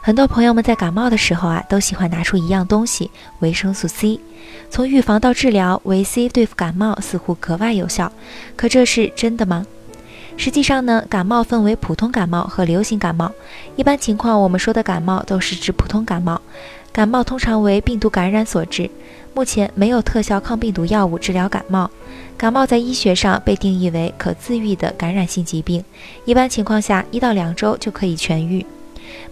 很多朋友们在感冒的时候啊，都喜欢拿出一样东西——维生素 C。从预防到治疗，维 C 对付感冒似乎格外有效。可这是真的吗？实际上呢，感冒分为普通感冒和流行感冒。一般情况，我们说的感冒都是指普通感冒。感冒通常为病毒感染所致。目前没有特效抗病毒药物治疗感冒。感冒在医学上被定义为可自愈的感染性疾病，一般情况下一到两周就可以痊愈。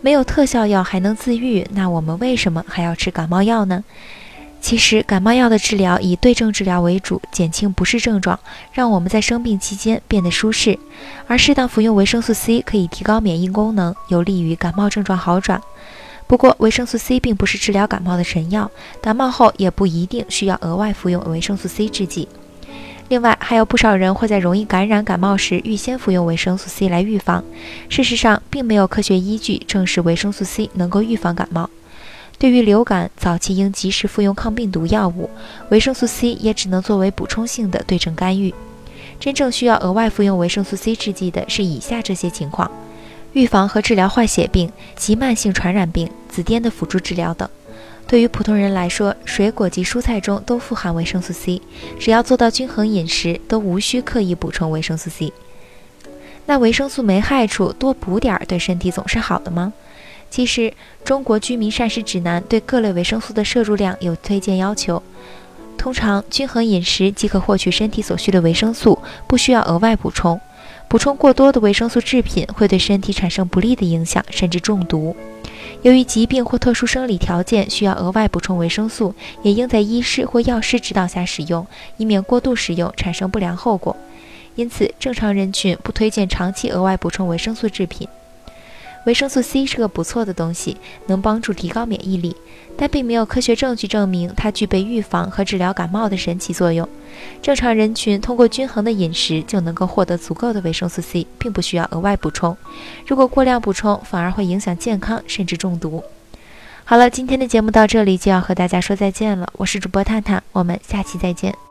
没有特效药还能自愈，那我们为什么还要吃感冒药呢？其实感冒药的治疗以对症治疗为主，减轻不适症状，让我们在生病期间变得舒适。而适当服用维生素 C 可以提高免疫功能，有利于感冒症状好转。不过，维生素 C 并不是治疗感冒的神药，感冒后也不一定需要额外服用维生素 C 制剂。另外，还有不少人会在容易感染感冒时预先服用维生素 C 来预防。事实上，并没有科学依据证实维生素 C 能够预防感冒。对于流感，早期应及时服用抗病毒药物，维生素 C 也只能作为补充性的对症干预。真正需要额外服用维生素 C 制剂的是以下这些情况：预防和治疗坏血病及慢性传染病、紫癜的辅助治疗等。对于普通人来说，水果及蔬菜中都富含维生素 C，只要做到均衡饮食，都无需刻意补充维生素 C。那维生素没害处，多补点儿对身体总是好的吗？其实，《中国居民膳食指南》对各类维生素的摄入量有推荐要求，通常均衡饮食即可获取身体所需的维生素，不需要额外补充。补充过多的维生素制品会对身体产生不利的影响，甚至中毒。由于疾病或特殊生理条件需要额外补充维生素，也应在医师或药师指导下使用，以免过度使用产生不良后果。因此，正常人群不推荐长期额外补充维生素制品。维生素 C 是个不错的东西，能帮助提高免疫力，但并没有科学证据证明它具备预防和治疗感冒的神奇作用。正常人群通过均衡的饮食就能够获得足够的维生素 C，并不需要额外补充。如果过量补充，反而会影响健康，甚至中毒。好了，今天的节目到这里就要和大家说再见了。我是主播探探，我们下期再见。